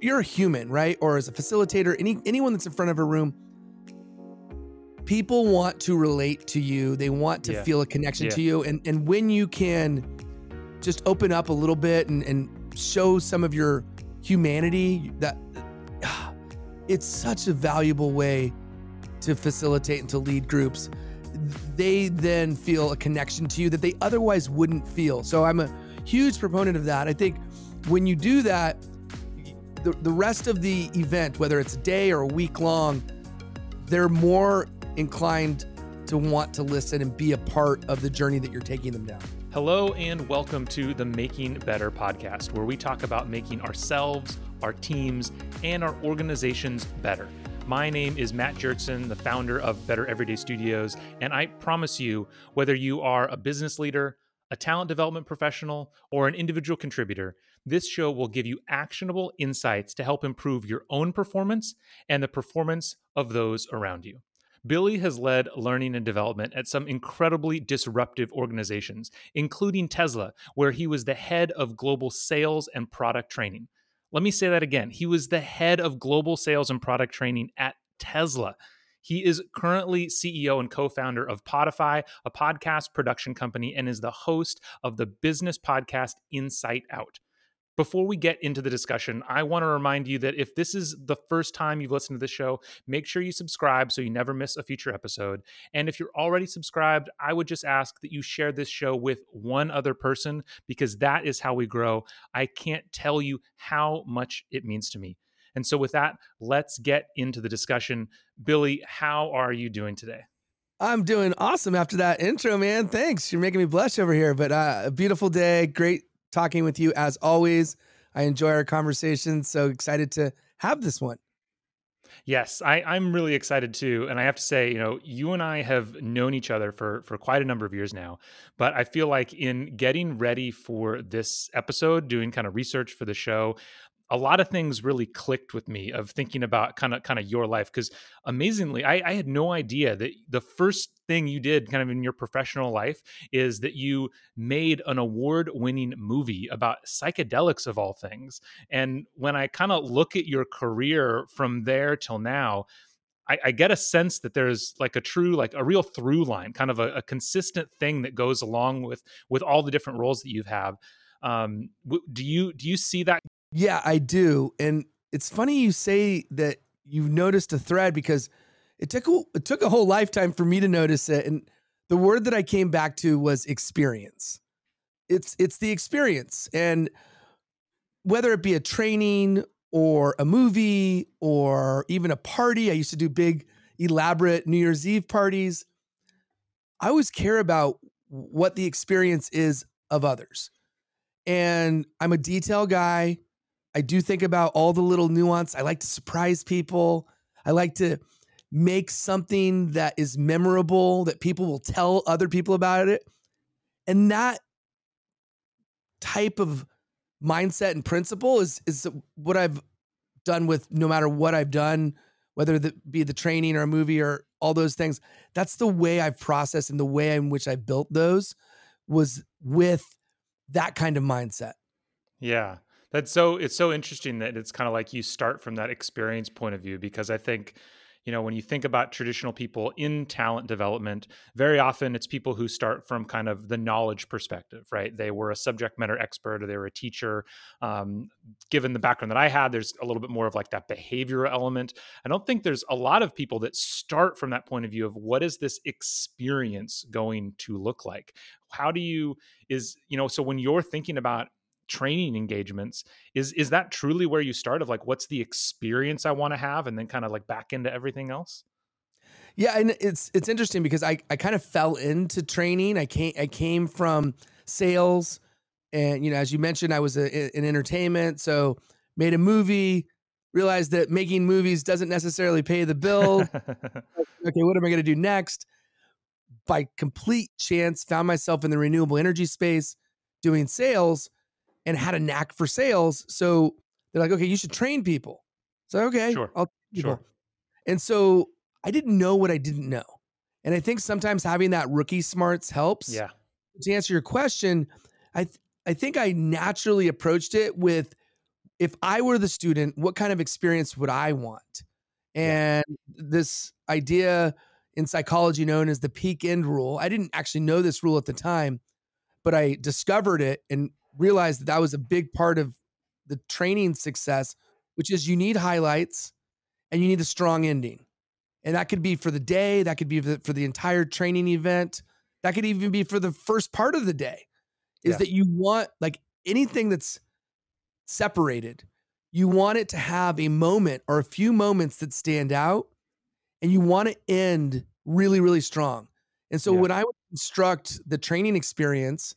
you're a human, right? Or as a facilitator, any anyone that's in front of a room, people want to relate to you. They want to Yeah. feel a connection Yeah. to you. And and when you can just open up a little bit and, and show some of your humanity, that it's such a valuable way to facilitate and to lead groups. They then feel a connection to you that they otherwise wouldn't feel. So I'm a huge proponent of that. I think when you do that, the, the rest of the event, whether it's a day or a week long, they're more inclined to want to listen and be a part of the journey that you're taking them down. Hello, and welcome to the Making Better podcast, where we talk about making ourselves, our teams, and our organizations better. My name is Matt Jertson, the founder of Better Everyday Studios, and I promise you, whether you are a business leader, a talent development professional, or an individual contributor, this show will give you actionable insights to help improve your own performance and the performance of those around you. Billy has led learning and development at some incredibly disruptive organizations, including Tesla, where he was the head of global sales and product training. Let me say that again. He was the head of global sales and product training at Tesla. He is currently CEO and co founder of Podify, a podcast production company, and is the host of the business podcast Insight Out. Before we get into the discussion, I want to remind you that if this is the first time you've listened to this show, make sure you subscribe so you never miss a future episode. And if you're already subscribed, I would just ask that you share this show with one other person because that is how we grow. I can't tell you how much it means to me. And so, with that, let's get into the discussion. Billy, how are you doing today? I'm doing awesome after that intro, man. Thanks. You're making me blush over here. But uh, a beautiful day. Great talking with you as always. I enjoy our conversations. So excited to have this one. Yes, I, I'm really excited too. And I have to say, you know, you and I have known each other for for quite a number of years now. But I feel like in getting ready for this episode, doing kind of research for the show, a lot of things really clicked with me of thinking about kind of kind of your life because amazingly I, I had no idea that the first thing you did kind of in your professional life is that you made an award-winning movie about psychedelics of all things. And when i kind of look at your career from there till now I, I get a sense that there's like a true like a real through line kind of a, a consistent thing that goes along with with all the different roles that you have. Um, do you do you see that Yeah, I do. And it's funny you say that you've noticed a thread because it took a, it took a whole lifetime for me to notice it. And the word that I came back to was experience. It's it's the experience. And whether it be a training or a movie or even a party, I used to do big elaborate New Year's Eve parties. I always care about what the experience is of others. And I'm a detail guy. I do think about all the little nuance. I like to surprise people. I like to make something that is memorable that people will tell other people about it. And that type of mindset and principle is is what I've done with no matter what I've done, whether that be the training or a movie or all those things. That's the way I've processed and the way in which I built those was with that kind of mindset. Yeah. That's so it's so interesting that it's kind of like you start from that experience point of view because I think you know when you think about traditional people in talent development very often it's people who start from kind of the knowledge perspective right? They were a subject matter expert or they were a teacher. Um, given the background that i had there's a little bit more of like that behavioral element. I don't think there's a lot of people that start from that point of view of what is this experience going to look like? How do you is you know so when you're thinking about training engagements is is that truly where you start of like what's the experience i want to have and then kind of like back into everything else Yeah, and it's it's interesting because I I kind of fell into training. I came I came from sales, and you know, as you mentioned, I was a, in entertainment, so made a movie. Realized that making movies doesn't necessarily pay the bill. okay, what am I going to do next? By complete chance, found myself in the renewable energy space doing sales, and had a knack for sales. So they're like, okay, you should train people. So okay, Sure, I'll sure. And so I didn't know what I didn't know. And I think sometimes having that rookie smarts helps. yeah To answer your question, I th- I think I naturally approached it with if I were the student, what kind of experience would I want? And yeah. this idea in psychology known as the peak end rule, I didn't actually know this rule at the time, but I discovered it and realized that that was a big part of the training success, which is you need highlights and you need a strong ending. And that could be for the day, that could be for the entire training event, that could even be for the first part of the day. Is yeah. that you want like anything that's separated, you want it to have a moment or a few moments that stand out and you want to end really, really strong. And so yeah. when I would instruct the training experience,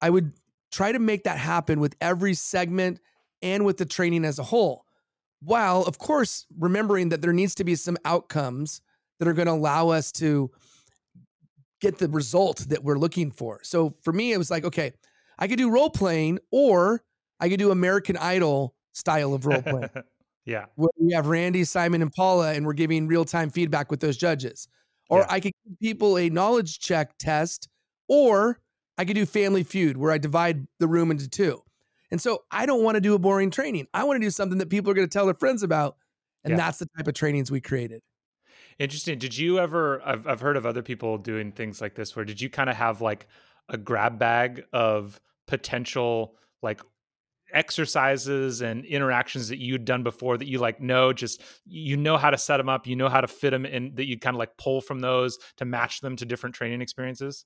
I would try to make that happen with every segment and with the training as a whole. While, of course, remembering that there needs to be some outcomes that are going to allow us to get the result that we're looking for. So for me, it was like, okay, I could do role playing or I could do American Idol style of role playing. yeah. Where we have Randy, Simon, and Paula, and we're giving real time feedback with those judges. Or yeah. I could give people a knowledge check test, or I could do Family Feud, where I divide the room into two. And so I don't want to do a boring training. I want to do something that people are going to tell their friends about. And yeah. that's the type of trainings we created. Interesting. Did you ever, I've, I've heard of other people doing things like this, where did you kind of have like a grab bag of potential like exercises and interactions that you'd done before that you like know just you know how to set them up you know how to fit them in that you kind of like pull from those to match them to different training experiences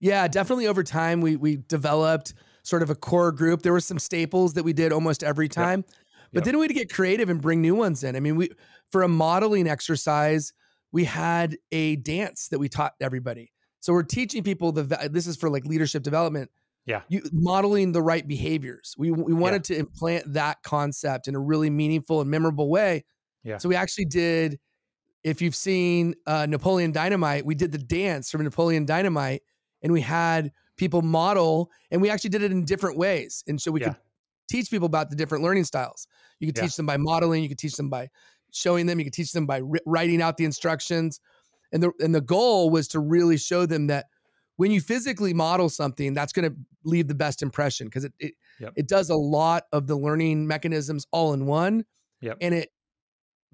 yeah definitely over time we we developed sort of a core group. There were some staples that we did almost every time yep. but yep. then we'd get creative and bring new ones in. I mean we for a modeling exercise we had a dance that we taught everybody. So we're teaching people the this is for like leadership development. Yeah. You modeling the right behaviors. We, we wanted yeah. to implant that concept in a really meaningful and memorable way. Yeah. So we actually did if you've seen uh, napoleon dynamite we did the dance from napoleon dynamite and we had people model and we actually did it in different ways and so we yeah. could teach people about the different learning styles you could yeah. teach them by modeling you could teach them by showing them you could teach them by writing out the instructions and the and the goal was to really show them that when you physically model something, that's going to leave the best impression because it it, yep. it does a lot of the learning mechanisms all in one. Yep. And it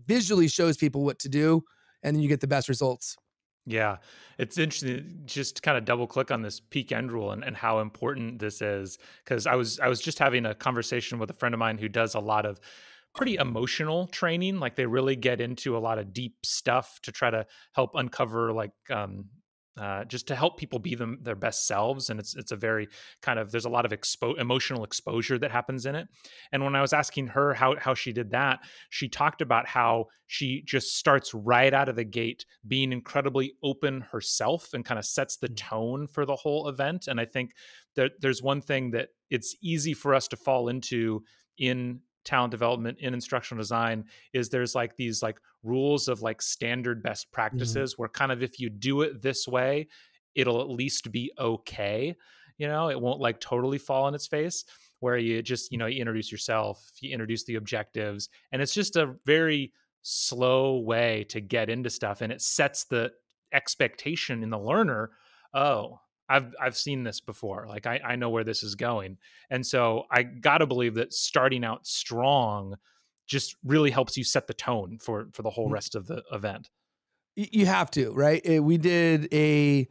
visually shows people what to do, and then you get the best results. Yeah, it's interesting. Just kind of double click on this peak end rule and, and how important this is because I was I was just having a conversation with a friend of mine who does a lot of pretty emotional training. Like they really get into a lot of deep stuff to try to help uncover like um, uh, just to help people be them their best selves and it's it's a very kind of there's a lot of expo- emotional exposure that happens in it and when i was asking her how how she did that she talked about how she just starts right out of the gate being incredibly open herself and kind of sets the mm. tone for the whole event and i think that there's one thing that it's easy for us to fall into in talent development in instructional design is there's like these like rules of like standard best mm-hmm. practices mm-hmm. where kind of if you do it this way it'll at least be okay you know it won't like totally fall on its face where you just you know you introduce yourself you introduce the objectives and it's just a very slow way to get into stuff and it sets the expectation in the learner oh I've I've seen this before. Like I, I know where this is going. And so I gotta believe that starting out strong just really helps you set the tone for for the whole mm. rest of the event. You have to, right? Eh, we did a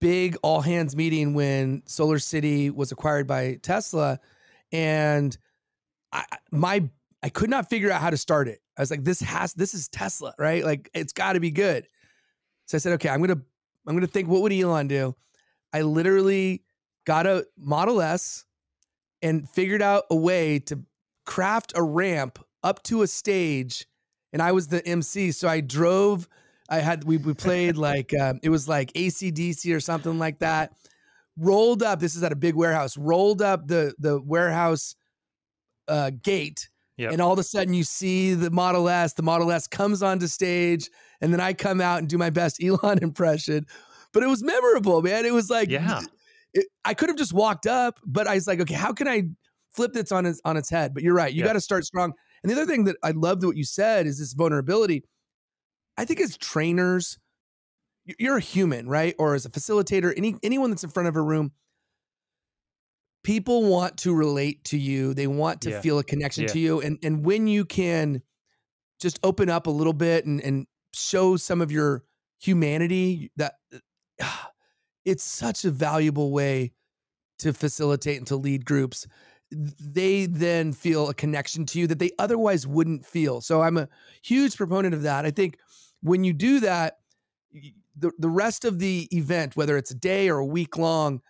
big all hands meeting when Solar City was acquired by Tesla, and I my I could not figure out how to start it. I was like, this has this is Tesla, right? Like it's got to be good. So I said, okay, I'm gonna I'm gonna think, what would Elon do? I literally got a Model S and figured out a way to craft a ramp up to a stage. And I was the MC. So I drove, I had, we, we played like, um, it was like ACDC or something like that. Rolled up, this is at a big warehouse, rolled up the, the warehouse uh, gate. Yep. And all of a sudden you see the Model S, the Model S comes onto stage. And then I come out and do my best Elon impression but it was memorable, man. It was like, yeah, it, I could have just walked up, but I was like, okay, how can I flip this on its on its head? But you're right, you yeah. got to start strong. And the other thing that I loved what you said is this vulnerability. I think as trainers, you're a human, right? Or as a facilitator, any anyone that's in front of a room, people want to relate to you. They want to Yeah. feel a connection Yeah. to you. And and when you can just open up a little bit and and show some of your humanity that uh, it's such a valuable way to facilitate and to lead groups. They then feel a connection to you that they otherwise wouldn't feel. So i'm a huge proponent of that. I think when you do that the, the rest of the event whether it's a day or a week long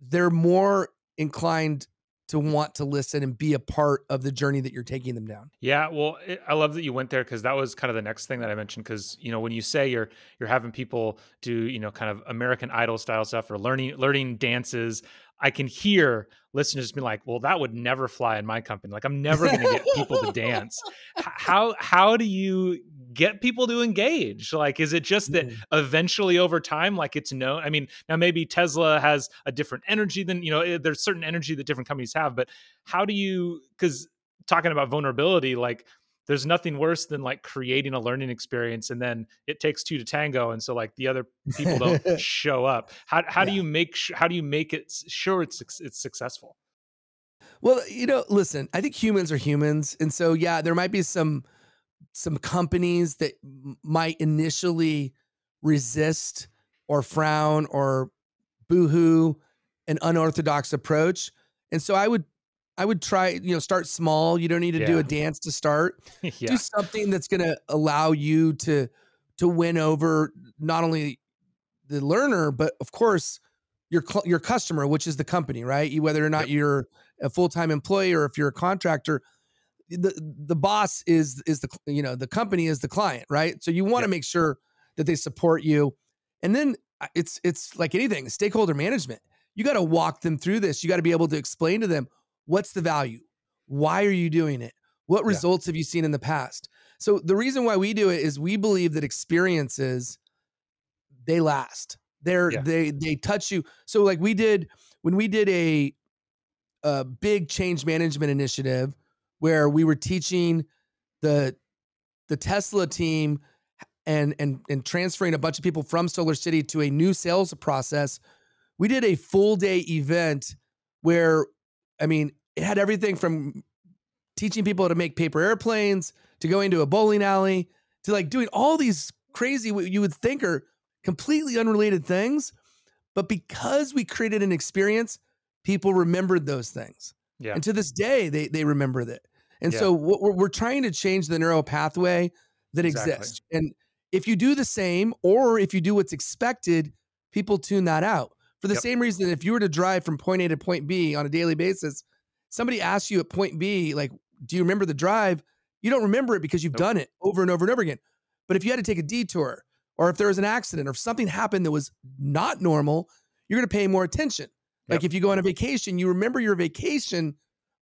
they're more inclined to want to listen and be a part of the journey that you're taking them down Yeah, well, it, I love that you went there because that was kind of the next thing that I mentioned. Because you know, when you say you're you're having people do you know kind of American Idol style stuff or learning learning dances, I can hear listeners be like, "Well, that would never fly in my company. Like, I'm never going to get people to dance." How how do you get people to engage? Like, is it just that Mhm. eventually over time, like it's known? I mean, now maybe Tesla has a different energy than you know. eh, There's certain energy that different companies have, but how do you? Because talking about vulnerability like there's nothing worse than like creating a learning experience and then it takes two to tango and so like the other people don't show up how, how do you make sh- how do you make it s- sure it's it's successful Well, you know, listen, I think humans are humans. And so yeah, there might be some some companies that might initially resist or frown or boohoo an unorthodox approach. And so I would I would try, you know, start small. You don't need to do a dance to start. yeah Do something that's going to allow you to to win over not only the learner, but of course your your customer, which is the company, right? You, whether or not Yep. you're a full time employee or if you're a contractor, the the boss is is the you know the company is the client, right? So you want to make sure that they support you, and then uh, it's it's like anything, stakeholder management. You got to walk them through this. You got to be able to explain to them what's the value, why are you doing it, what Yeah. results have you seen in the past. So the reason why we do it is we believe that experiences they last. They're Yeah. they they touch you. So like we did when we did a a big change management initiative where we were teaching the the Tesla team and and and transferring a bunch of people from Solar City to a new sales process. We did a full day event where I mean, it had everything from teaching people to make paper airplanes to going to a bowling alley to like doing all these crazy what you would think are completely unrelated things but because we created an experience people remembered those things yeah and to this day they they remember that and Yeah. so what we're, we're trying to change the neural pathway that Exactly. exists and if you do the same or if you do what's expected people tune that out for the Yep. same reason if you were to drive from point a to point b on a daily basis somebody asks you at point b like do you remember the drive you don't remember it because you've Nope. done it over and over and over again but if you had to take a detour or if there was an accident or if something happened that was not normal you're going to pay more attention like Yep. if you go on a vacation you remember your vacation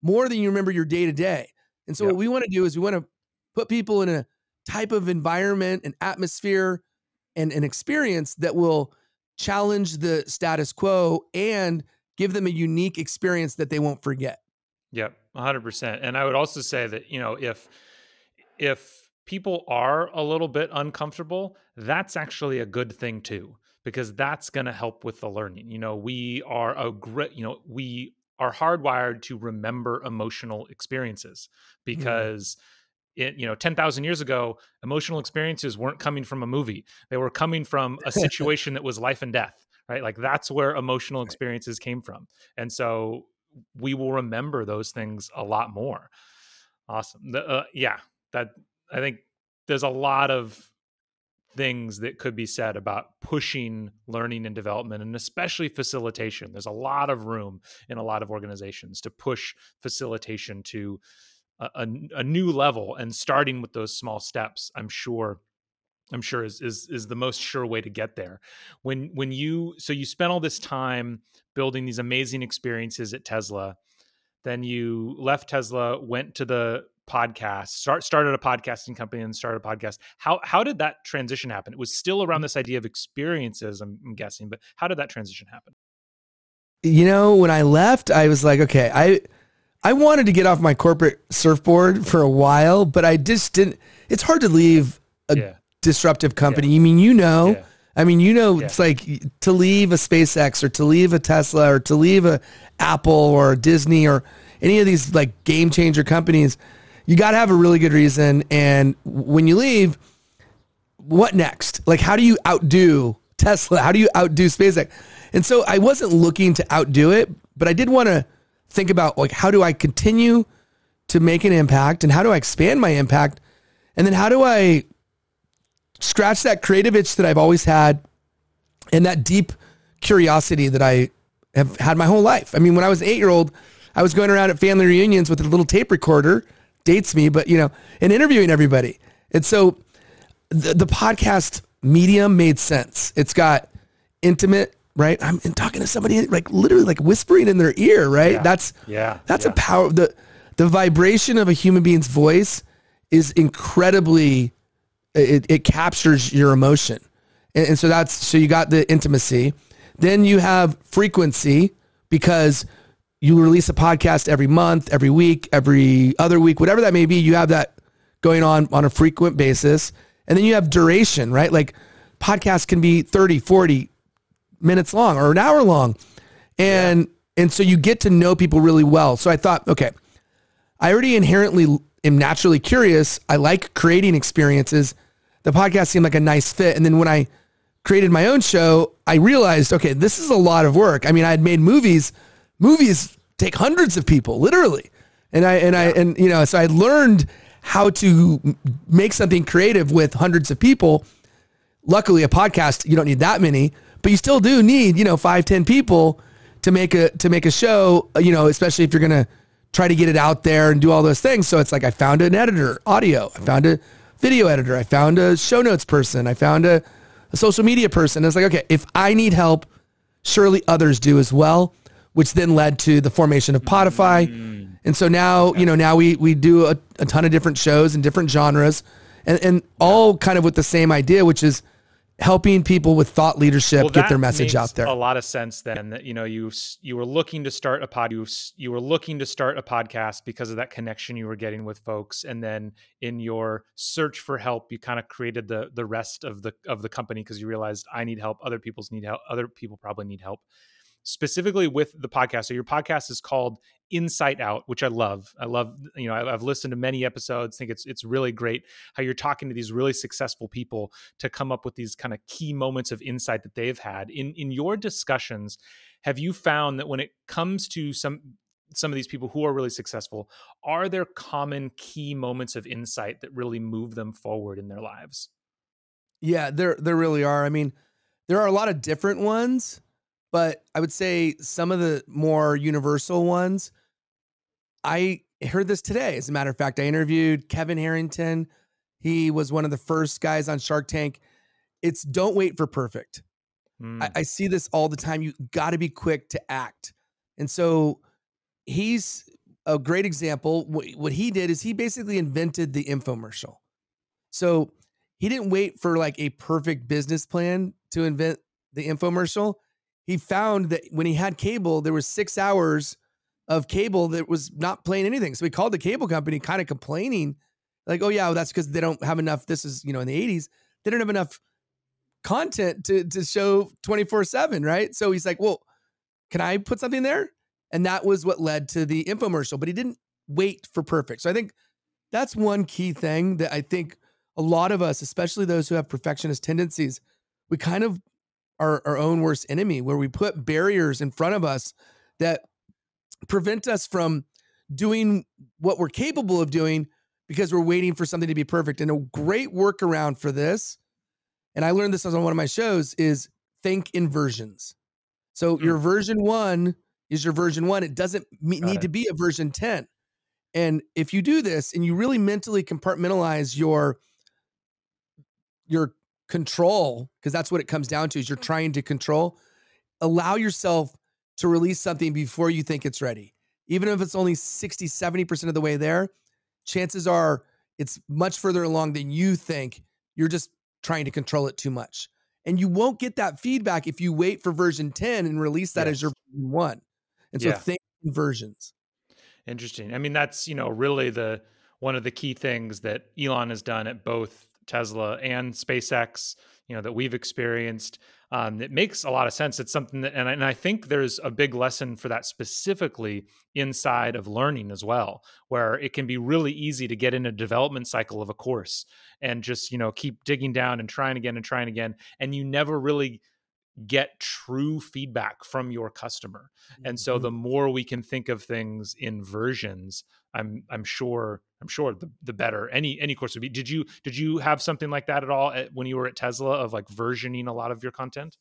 more than you remember your day to day and so Yep. what we want to do is we want to put people in a type of environment and atmosphere and an experience that will challenge the status quo and give them a unique experience that they won't forget Yep, 100%. And I would also say that, you know, if if people are a little bit uncomfortable, that's actually a good thing too because that's going to help with the learning. You know, we are a great, you know, we are hardwired to remember emotional experiences because it, you know, 10,000 years ago, emotional experiences weren't coming from a movie. They were coming from a situation that was life and death, right? Like that's where emotional experiences came from. And so we will remember those things a lot more. Awesome. The, uh, yeah, that I think there's a lot of things that could be said about pushing learning and development and especially facilitation. There's a lot of room in a lot of organizations to push facilitation to a, a, a new level and starting with those small steps. I'm sure I'm sure is is is the most sure way to get there. When when you so you spent all this time building these amazing experiences at Tesla, then you left Tesla, went to the podcast, start started a podcasting company and started a podcast. How how did that transition happen? It was still around mm. this idea of experiences, I'm, I'm guessing, but how did that transition happen? you know when i left i was like okay i i wanted to get off my corporate surfboard for a while but i just didn't it's hard to leave a yeah. disruptive company you mean you know yeah. I mean, you know, yeah. it's like to leave a SpaceX or to leave a Tesla or to leave a Apple or Disney or any of these like game changer companies, you got to have a really good reason. And when you leave, what next? Like, how do you outdo Tesla? How do you outdo SpaceX? And so I wasn't looking to outdo it, but I did want to think about like, how do I continue to make an impact and how do I expand my impact? And then how do I scratch that creative itch that I've always had and that deep curiosity that I have had my whole life. I mean, when I was eight year old, I was going around at family reunions with a little tape recorder, dates me, but you know, and interviewing everybody. And so the, the podcast medium made sense. It's got intimate, right? I'm talking to somebody like literally like whispering in their ear, right? Yeah. That's yeah. That's yeah. a power the the vibration of a human being's voice is incredibly it, it captures your emotion. And, and so that's so you got the intimacy. Then you have frequency because you release a podcast every month, every week, every other week, whatever that may be. You have that going on on a frequent basis. And then you have duration, right? Like podcasts can be 30, 40 minutes long or an hour long. And yeah. and so you get to know people really well. So I thought, okay, I already inherently am naturally curious. I like creating experiences the podcast seemed like a nice fit. And then when I created my own show, I realized, okay, this is a lot of work. I mean, I had made movies. Movies take hundreds of people, literally. And I and yeah. I and you know, so I learned how to make something creative with hundreds of people. Luckily, a podcast you don't need that many, but you still do need you know five, ten people to make a to make a show. You know, especially if you're gonna try to get it out there and do all those things. So it's like I found an editor, audio. I found a video editor. I found a show notes person. I found a, a social media person. It's like, okay, if I need help, surely others do as well, which then led to the formation of Podify. Mm-hmm. And so now, you know, now we we do a, a ton of different shows and different genres and, and all kind of with the same idea, which is helping people with thought leadership well, get their message out there. A lot of sense then that you know you you were looking to start a pod you, you were looking to start a podcast because of that connection you were getting with folks and then in your search for help you kind of created the the rest of the of the company because you realized I need help other people's need help other people probably need help specifically with the podcast. So your podcast is called Insight Out, which I love. I love, you know, I've listened to many episodes. think it's it's really great how you're talking to these really successful people to come up with these kind of key moments of insight that they've had. In in your discussions, have you found that when it comes to some some of these people who are really successful, are there common key moments of insight that really move them forward in their lives? Yeah, there there really are. I mean, there are a lot of different ones but I would say some of the more universal ones, I heard this today. As a matter of fact, I interviewed Kevin Harrington. He was one of the first guys on Shark Tank. It's don't wait for perfect. Mm. I, I see this all the time. You got to be quick to act. And so he's a great example. What he did is he basically invented the infomercial. So he didn't wait for like a perfect business plan to invent the infomercial he found that when he had cable, there was six hours of cable that was not playing anything. So he called the cable company, kind of complaining, like, "Oh yeah, well, that's because they don't have enough." This is you know in the '80s, they didn't have enough content to to show 24 seven, right? So he's like, "Well, can I put something there?" And that was what led to the infomercial. But he didn't wait for perfect. So I think that's one key thing that I think a lot of us, especially those who have perfectionist tendencies, we kind of our, our own worst enemy, where we put barriers in front of us that prevent us from doing what we're capable of doing because we're waiting for something to be perfect. And a great workaround for this, and I learned this on one of my shows, is think in versions. So mm. your version one is your version one. It doesn't need it. to be a version 10. And if you do this and you really mentally compartmentalize your your control because that's what it comes down to is you're trying to control. Allow yourself to release something before you think it's ready. Even if it's only 60 70% of the way there chances are it's much further along than you think you're just trying to control it too much. And you won't get that feedback if you wait for version 10 and release that yes. as your one. And so yeah. think versions interesting. I mean that's you know really the one of the key things that elon has done at both Tesla and SpaceX, you know that we've experienced um, it makes a lot of sense. It's something that and I, and I think there's a big lesson for that specifically inside of learning as well where it can be really easy to get in a development cycle of a course and just you know keep digging down and trying again and trying again and you never really get true feedback from your customer. And so the mm-hmm. more we can think of things in versions, I'm I'm sure I'm sure the the better any any course would be. Did you did you have something like that at all at, when you were at Tesla of like versioning a lot of your content?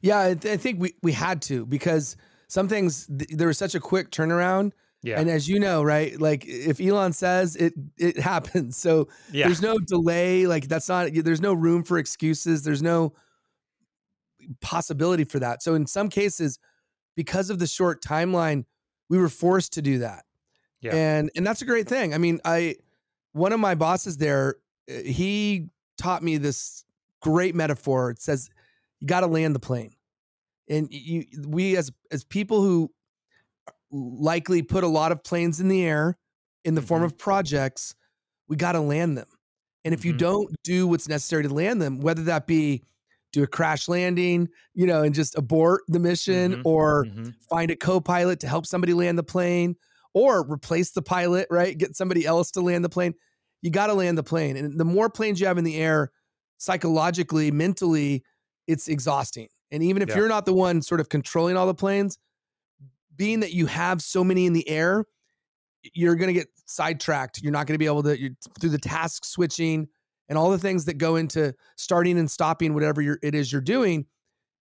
Yeah, I, th- I think we we had to because some things th- there was such a quick turnaround. Yeah. And as you know, right, like if Elon says it, it happens. So yeah. there's no delay. Like that's not. There's no room for excuses. There's no possibility for that. So in some cases, because of the short timeline, we were forced to do that. Yeah. And and that's a great thing. I mean, I one of my bosses there, eh, he taught me this great metaphor. It says you got to land the plane. And you we as as people who likely put a lot of planes in the air in the mm-hmm. form of projects, we got to land them. And if mm-hmm. you don't do what's necessary to land them, whether that be do a crash landing, you know, and just abort the mission mm-hmm. or mm-hmm. find a co-pilot to help somebody land the plane or replace the pilot, right? Get somebody else to land the plane. You got to land the plane. And the more planes you have in the air, psychologically, mentally, it's exhausting. And even if yeah. you're not the one sort of controlling all the planes, being that you have so many in the air, you're going to get sidetracked. You're not going to be able to through the task switching and all the things that go into starting and stopping whatever you're, it is you're doing,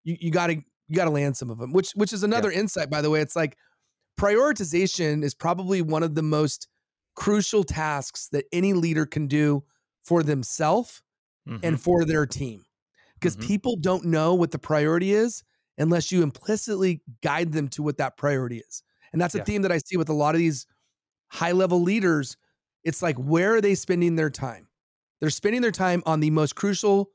you, you gotta you gotta land some of them. Which which is another yeah. insight, by the way. It's like prioritization is probably one of the most crucial tasks that any leader can do for themselves mm-hmm. and for their team. Because mm-hmm. people don't know what the priority is unless you implicitly guide them to what that priority is. And that's a yeah. theme that I see with a lot of these high level leaders. It's like, where are they spending their time? They're spending their time on the most crucial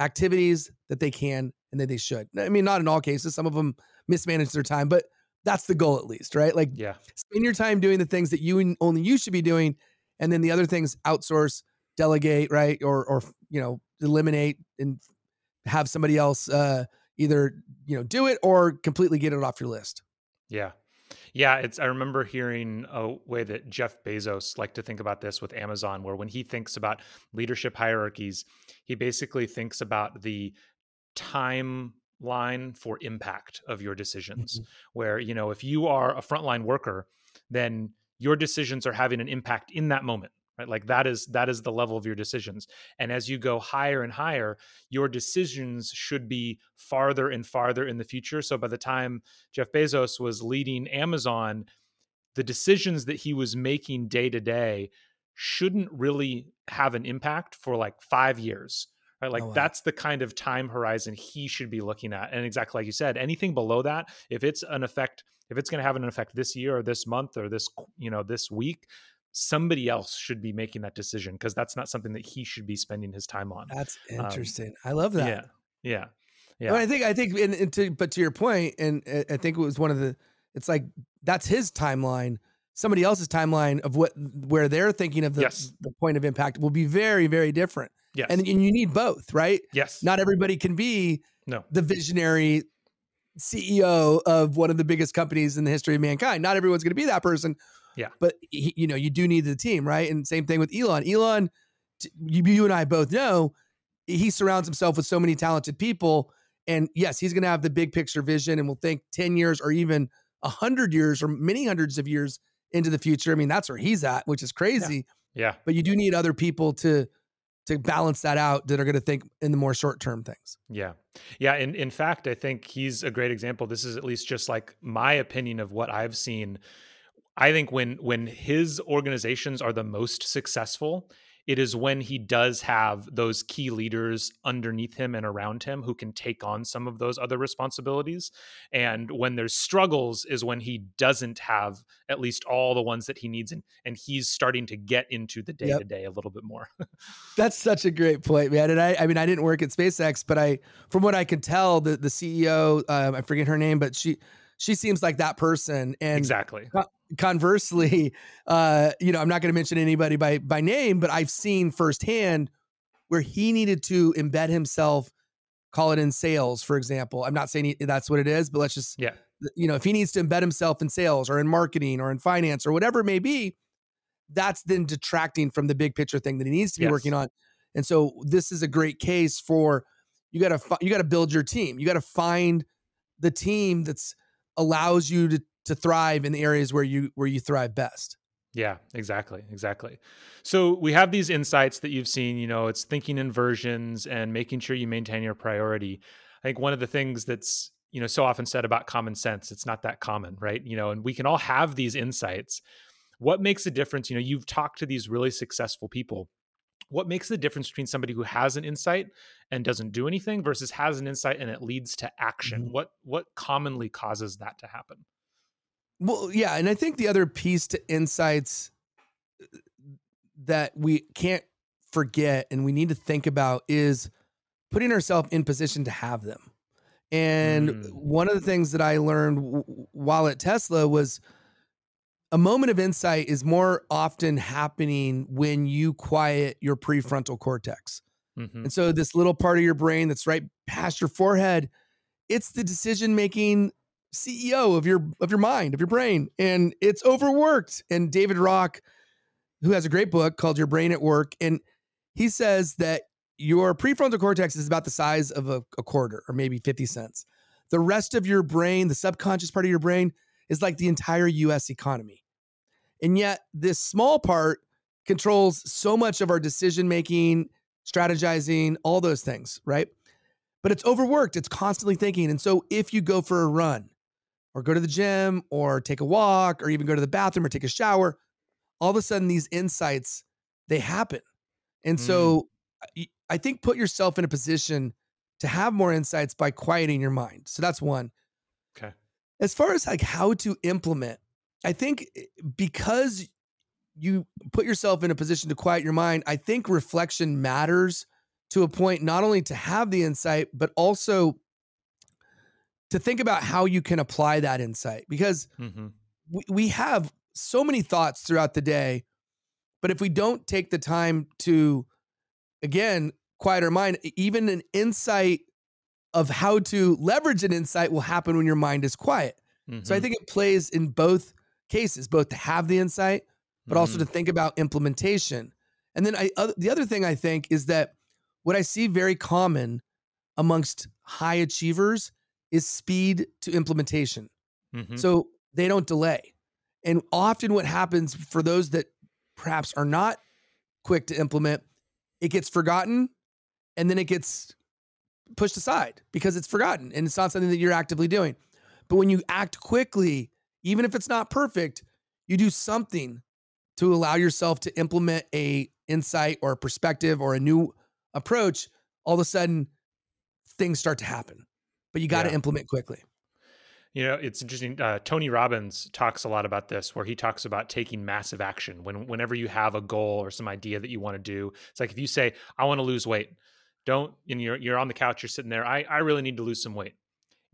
activities that they can and that they should. I mean, not in all cases. Some of them mismanage their time, but that's the goal at least, right? Like, yeah, spend your time doing the things that you and only you should be doing, and then the other things outsource, delegate, right, or or you know eliminate and have somebody else uh, either you know do it or completely get it off your list. Yeah, yeah, it's I remember hearing a way that Jeff Bezos liked to think about this with Amazon, where when he thinks about leadership hierarchies, he basically thinks about the timeline for impact of your decisions. Mm-hmm. Where, you know, if you are a frontline worker, then your decisions are having an impact in that moment right? Like that is that is the level of your decisions. And as you go higher and higher your decisions should be farther and farther in the future. So by the time jeff bezos was leading amazon the decisions that he was making day to day shouldn't really have an impact for like 5 years right? Oh, like oh, wow. that's the kind of time horizon he should be looking at. And exactly like you said anything below that if it's an effect if it's going to have an effect this year or this month or this you know this week somebody else should be making that decision because that's not something that he should be spending his time on. That's um, interesting. Um, I love that. Yeah. Yeah. Yeah. I think, I think, and, and to, but to your point, and I think it was one of the, it's like, that's his timeline. Somebody else's timeline of what, where they're thinking of the, yes. the point of impact will be very, very different. Yes. And, and you need both, right? Yes. Not everybody can be no. the visionary CEO of one of the biggest companies in the history of mankind. Not everyone's going to be that person, yeah. But he, you know, you do need the team, right? And same thing with Elon. Elon, you, you and I both know he surrounds himself with so many talented people. And yes, he's going to have the big picture vision and we'll think 10 years or even 100 years or many hundreds of years into the future. I mean, that's where he's at, which is crazy. Yeah. yeah. But you do need other people to to balance that out that are going to think in the more short term things. Yeah. Yeah. In, in fact, I think he's a great example. This is at least just like my opinion of what I've seen I think when when his organizations are the most successful, it is when he does have those key leaders underneath him and around him who can take on some of those other responsibilities. And when there's struggles is when he doesn't have at least all the ones that he needs and and he's starting to get into the day to day a little bit more. That's such a great point, man. And I I mean I didn't work at SpaceX, but I from what I can tell, the the CEO, um, I forget her name, but she she seems like that person and exactly conversely, uh, you know, I'm not going to mention anybody by by name, but I've seen firsthand where he needed to embed himself, call it in sales, for example. I'm not saying he, that's what it is, but let's just, yeah. you know, if he needs to embed himself in sales or in marketing or in finance or whatever it may be, that's then detracting from the big picture thing that he needs to be yes. working on. And so this is a great case for you got to you got to build your team. You got to find the team that's allows you to to thrive in the areas where you where you thrive best. Yeah, exactly, exactly. So we have these insights that you've seen, you know, it's thinking inversions and making sure you maintain your priority. I think one of the things that's, you know, so often said about common sense, it's not that common, right? You know, and we can all have these insights. What makes a difference? You know, you've talked to these really successful people what makes the difference between somebody who has an insight and doesn't do anything versus has an insight and it leads to action mm-hmm. what what commonly causes that to happen well yeah and i think the other piece to insights that we can't forget and we need to think about is putting ourselves in position to have them and mm. one of the things that i learned w- while at tesla was a moment of insight is more often happening when you quiet your prefrontal cortex. Mm-hmm. And so this little part of your brain that's right past your forehead, it's the decision making CEO of your of your mind, of your brain, and it's overworked. And David Rock, who has a great book called Your Brain at Work, and he says that your prefrontal cortex is about the size of a, a quarter or maybe 50 cents. The rest of your brain, the subconscious part of your brain, is like the entire US economy. And yet, this small part controls so much of our decision making, strategizing, all those things, right? But it's overworked, it's constantly thinking. And so, if you go for a run, or go to the gym, or take a walk, or even go to the bathroom or take a shower, all of a sudden these insights they happen. And mm. so, I think put yourself in a position to have more insights by quieting your mind. So that's one. Okay. As far as like how to implement, I think eh, because you put yourself in a position to quiet your mind, I think reflection matters to a point, not only to have the insight, but also to think about how you can apply that insight because mm-hmm. we, we have so many thoughts throughout the day. But if we don't take the time to, again, quiet our mind, even an insight of how to leverage an insight will happen when your mind is quiet. Mm-hmm. So I mm-hmm. think it plays in both cases, both to have the insight, but mm-hmm. also to think about implementation. And then I, uh, the other thing I think is that what I see very common amongst high achievers is speed to implementation. Mm-hmm. So they don't delay. And often what happens for those that perhaps are not quick to implement, it gets forgotten and then it gets pushed aside because it's forgotten and it's not something that you're actively doing. But when you act quickly, even if it's not perfect, you do something to allow yourself to implement a insight or a perspective or a new approach, all of a sudden things start to happen. But you got to yeah. implement quickly. You know, it's interesting. Uh, Tony Robbins talks a lot about this, where he talks about taking massive action. When whenever you have a goal or some idea that you want to do, it's like if you say, "I want to lose weight," don't and you're you're on the couch, you're sitting there. I I really need to lose some weight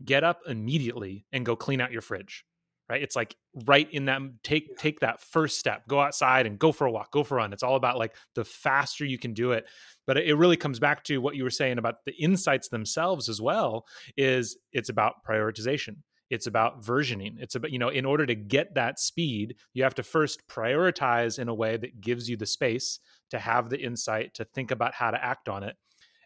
get up immediately and go clean out your fridge right? It's like right in that take take that first step go outside and go for a walk go for a run. It's all about like the faster you can do it. But it really comes back to what you were saying about the insights themselves as well is it's about prioritization. It's about versioning. It's about you know in order to get that speed you have to first prioritize in a way that gives you the space to have the insight to think about how to act on it.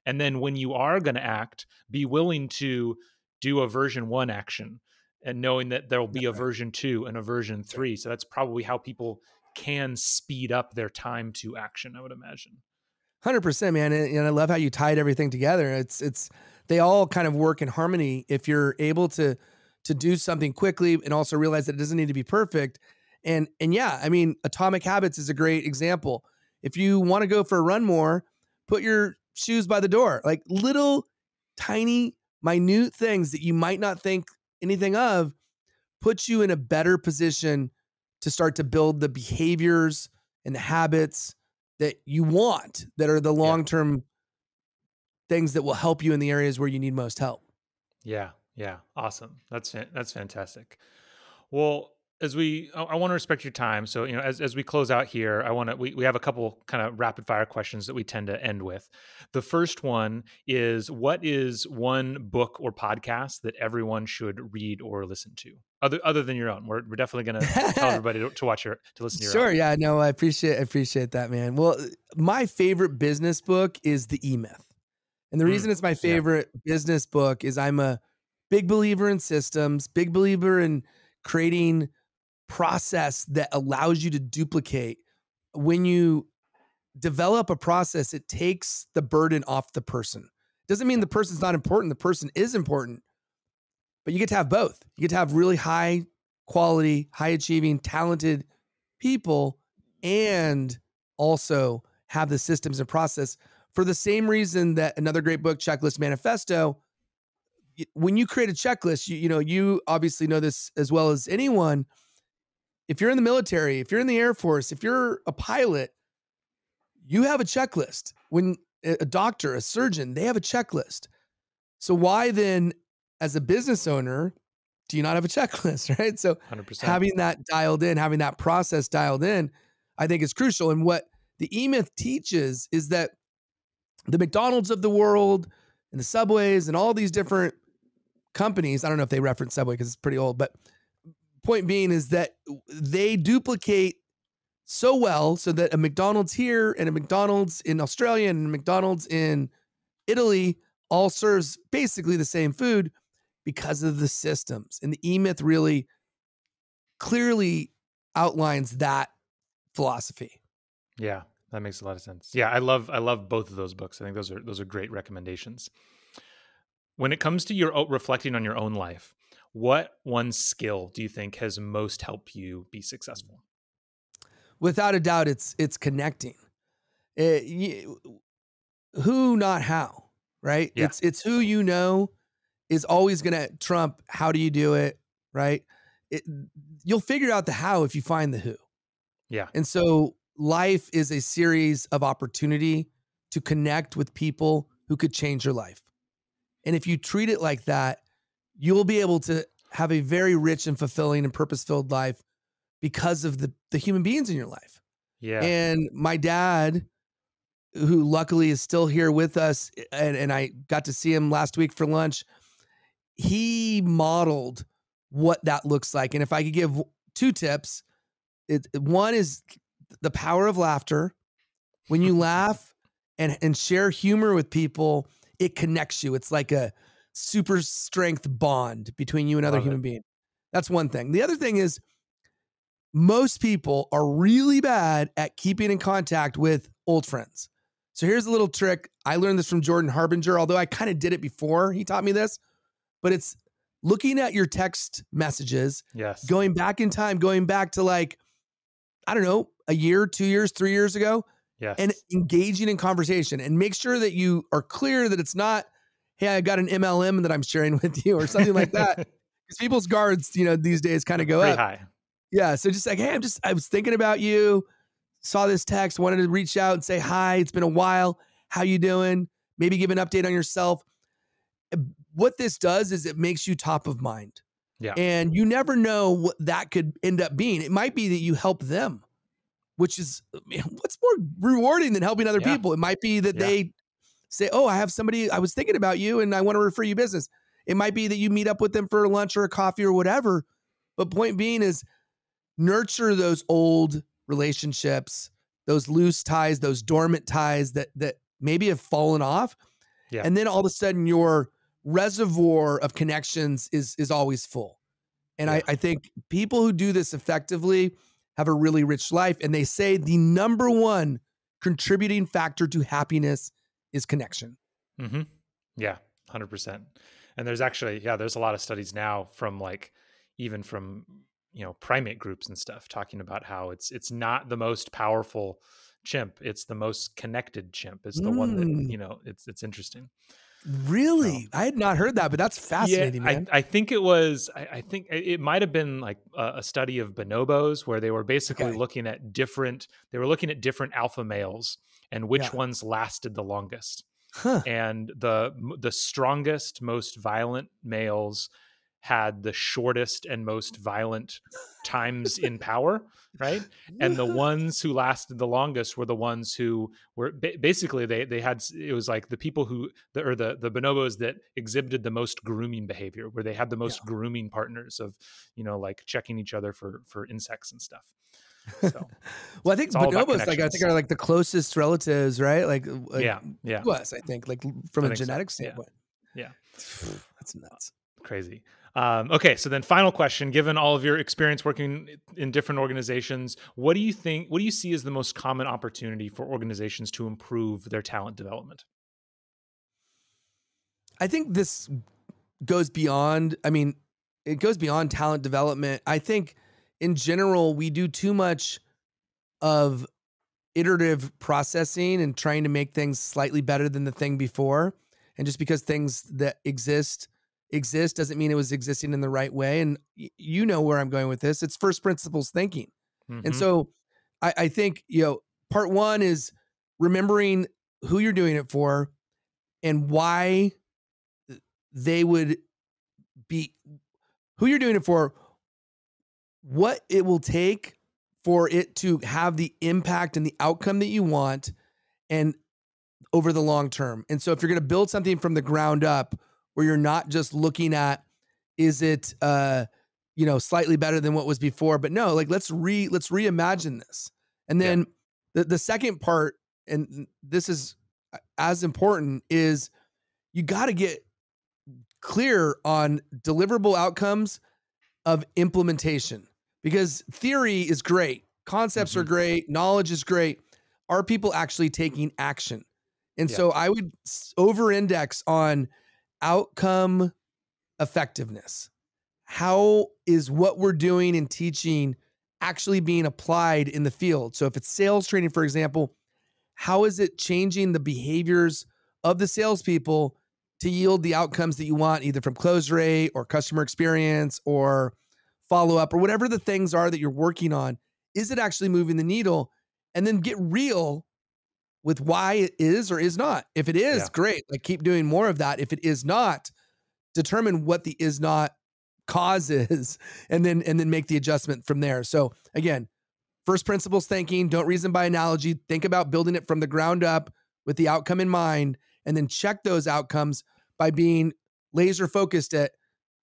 And then when you are going to act be willing to do a version one action and knowing that there will be a version two and a version three. So that's probably how people can speed up their time to action, I would imagine. Hundred percent, man. And I love how you tied everything together. It's it's they all kind of work in harmony if you're able to to do something quickly and also realize that it doesn't need to be perfect. And and yeah, I mean, Atomic Habits is a great example. If you want to go for a run more, put your shoes by the door. Like little tiny minute things that you might not think anything of puts you in a better position to start to build the behaviors and the habits that you want that are the long-term yeah. things that will help you in the areas where you need most help. Yeah, yeah, awesome. That's that's fantastic. Well, as we I, I want to respect your time so you know as, as we close out here i want to we, we have a couple kind of rapid fire questions that we tend to end with the first one is what is one book or podcast that everyone should read or listen to other other than your own we're, we're definitely going to tell everybody to, to, watch your to listen to your sure own. yeah no i appreciate I appreciate that man well my favorite business book is the e-myth and the mm, reason it's my favorite yeah. business book is i'm a big believer in systems big believer in creating process that allows you to duplicate. When you develop a process it takes the burden off the person. Doesn't mean the person's not important the person is important but you get to have both. You get to have really high quality high achieving talented people and also have the systems and process. For the same reason that another great book checklist manifesto when you create a checklist you, you know you obviously know this as well as anyone if you're in the military, if you're in the Air Force, if you're a pilot, you have a checklist. When a doctor, a surgeon, they have a checklist. So why then, as a business owner, do you not have a checklist, right? So 100%. having that dialed in, having that process dialed in, I think is crucial. And what the E-Myth teaches is that the McDonald's of the world and the Subways and all these different companies, I don't know if they reference Subway because it's pretty old, but point being is that they duplicate so well so that a McDonald's here and a McDonald's in Australia and a McDonald's in Italy all serves basically the same food because of the systems. And the E Myth really clearly outlines that philosophy. Yeah, that makes a lot of sense. Yeah, I love I love both of those books. I think those are those are great recommendations. When it comes to your reflecting on your own life, what one skill do you think has most helped you be successful? Without a doubt, it's it's connecting. It, eh, you, who, not how, right? Yeah. It's it's who you know is always going to trump how do you do it, right? It, you'll figure out the how if you find the who. Yeah. And so life is a series of opportunity to connect with people who could change your life. And if you treat it like that, you will be able to have a very rich and fulfilling and purpose filled life because of the the human beings in your life. Yeah. And my dad, who luckily is still here with us, and, and I got to see him last week for lunch, he modeled what that looks like. And if I could give two tips, it, one is the power of laughter. When you laugh and, and share humor with people, it connects you. It's like a super strength bond between you and other Love human it. being. That's one thing. The other thing is most people are really bad at keeping in contact with old friends. So here's a little trick. I learned this from Jordan Harbinger, although I kind of did it before he taught me this, but it's looking at your text messages, yes, going back in time, going back to like, I don't know, a year, two years, three years ago, yes, and engaging in conversation and make sure that you are clear that it's not hey, I got an MLM that I'm sharing with you or something like that. Because people's guards, you know, these days kind of go Pretty up. High. Yeah. So just like, hey, I'm just, I was thinking about you, saw this text, wanted to reach out and say hi. It's been a while. How you doing? Maybe give an update on yourself. What this does is it makes you top of mind. Yeah. And you never know what that could end up being. It might be that you help them, which is what's more rewarding than helping other yeah. people. It might be that yeah. they say, Oh, I have somebody, I was thinking about you and I want to refer you business. It might be that you meet up with them for lunch or a coffee or whatever. But point being is nurture those old relationships, those loose ties, those dormant ties that that maybe have fallen off. Yeah. And then all of a sudden your reservoir of connections is is always full. And yeah. I, I think people who do this effectively have a really rich life. And they say the number one contributing factor to happiness is connection. Mm-hmm. Yeah, hundred percent. And there's actually, yeah, there's a lot of studies now from like even from you know primate groups and stuff talking about how it's it's not the most powerful chimp it's the most connected chimp it's the mm. one that mm. you know it's it's interesting Really? I had not heard that, but that's fascinating, yeah. I, I, think it was, I, I think it might have been like a, a, study of bonobos where they were basically okay. looking at different, they were looking at different alpha males and which yeah. ones lasted the longest. Huh. And the the strongest, most violent males had the shortest and most violent times in power right and the ones who lasted the longest were the ones who were basically they they had it was like the people who the, or the the bonobos that exhibited the most grooming behavior where they had the most yeah. grooming partners of you know like checking each other for for insects and stuff so well i think bonobos like i think are like the closest relatives right like, like yeah yeah us i think like from I a genetic so. standpoint yeah, yeah. that's nuts crazy um, okay, so then final question: Given all of your experience working in different organizations, what do you think? What do you see as the most common opportunity for organizations to improve their talent development? I think this goes beyond. I mean, it goes beyond talent development. I think, in general, we do too much of iterative processing and trying to make things slightly better than the thing before. And just because things that exist exist doesn't mean it was existing in the right way. And y- you know where I'm going with this. It's first principles thinking. Mm-hmm. And so I, I think, you know, part one is remembering who you're doing it for and why they would be who you're doing it for, what it will take for it to have the impact and the outcome that you want and over the long term. And so if you're going to build something from the ground up, where you're not just looking at is it uh you know slightly better than what was before but no like let's re let's reimagine this and then yeah. the the second part and this is as important is you got to get clear on deliverable outcomes of implementation because theory is great concepts mm-hmm. are great knowledge is great are people actually taking action and yeah. so i would over index on outcome effectiveness. How is what we're doing and teaching actually being applied in the field? So, if it's sales training, for example, how is it changing the behaviors of the salespeople to yield the outcomes that you want, either from close rate or customer experience or follow up or whatever the things are that you're working on? Is it actually moving the needle? And then get real with why it is or is not. If it is, yeah. great. Like keep doing more of that. If it is not, determine what the is not cause is and then and then make the adjustment from there. So again, first principles thinking, don't reason by analogy, think about building it from the ground up with the outcome in mind and then check those outcomes by being laser focused at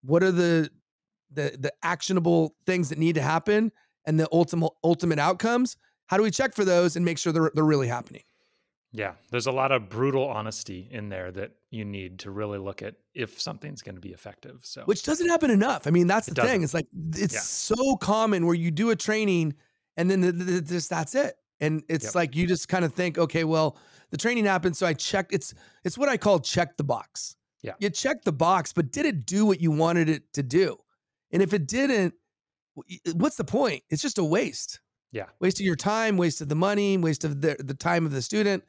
what are the the the actionable things that need to happen and the ultimate ultimate outcomes. How do we check for those and make sure they're they're really happening? Yeah, there's a lot of brutal honesty in there that you need to really look at if something's going to be effective. So, which doesn't happen enough. I mean, that's the thing. It's like it's yeah. so common where you do a training and then the, the, just that's it, and it's yep. like you just kind of think, okay, well, the training happened, so I checked. It's it's what I call check the box. Yeah, you check the box, but did it do what you wanted it to do? And if it didn't, what's the point? It's just a waste. Yeah, waste of your time, waste of the money, waste of the the time of the student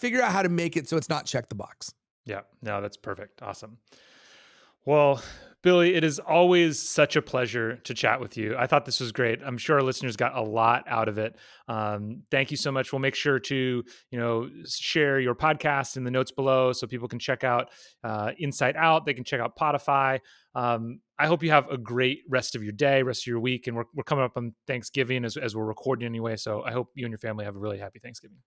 figure out how to make it so it's not check the box. Yeah, no, that's perfect. Awesome. Well, Billy, it is always such a pleasure to chat with you. I thought this was great. I'm sure our listeners got a lot out of it. Um, thank you so much. We'll make sure to you know share your podcast in the notes below so people can check out uh, Insight Out. They can check out Podify. Um, I hope you have a great rest of your day, rest of your week, and we're we're coming up on Thanksgiving as as we're recording anyway. So I hope you and your family have a really happy Thanksgiving.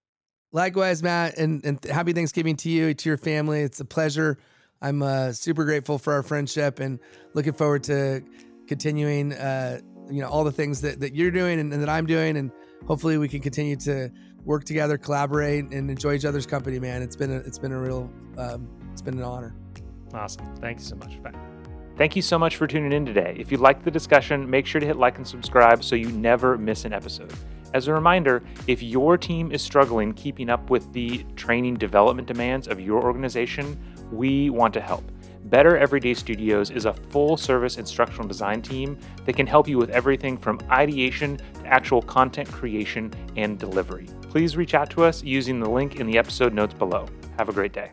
Likewise, Matt, and, and happy Thanksgiving to you, to your family. It's a pleasure. I'm uh, super grateful for our friendship and looking forward to continuing, uh, you know, all the things that, that you're doing and, and, that I'm doing. And hopefully we can continue to work together, collaborate, and enjoy each other's company, man. It's been a, it's been a real, um, it's been an honor. Awesome. Thank you so much. Bye. Thank you so much for tuning in today. If you liked the discussion, make sure to hit like and subscribe so you never miss an episode. As a reminder, if your team is struggling keeping up with the training development demands of your organization, we want to help. Better Everyday Studios is a full service instructional design team that can help you with everything from ideation to actual content creation and delivery. Please reach out to us using the link in the episode notes below. Have a great day.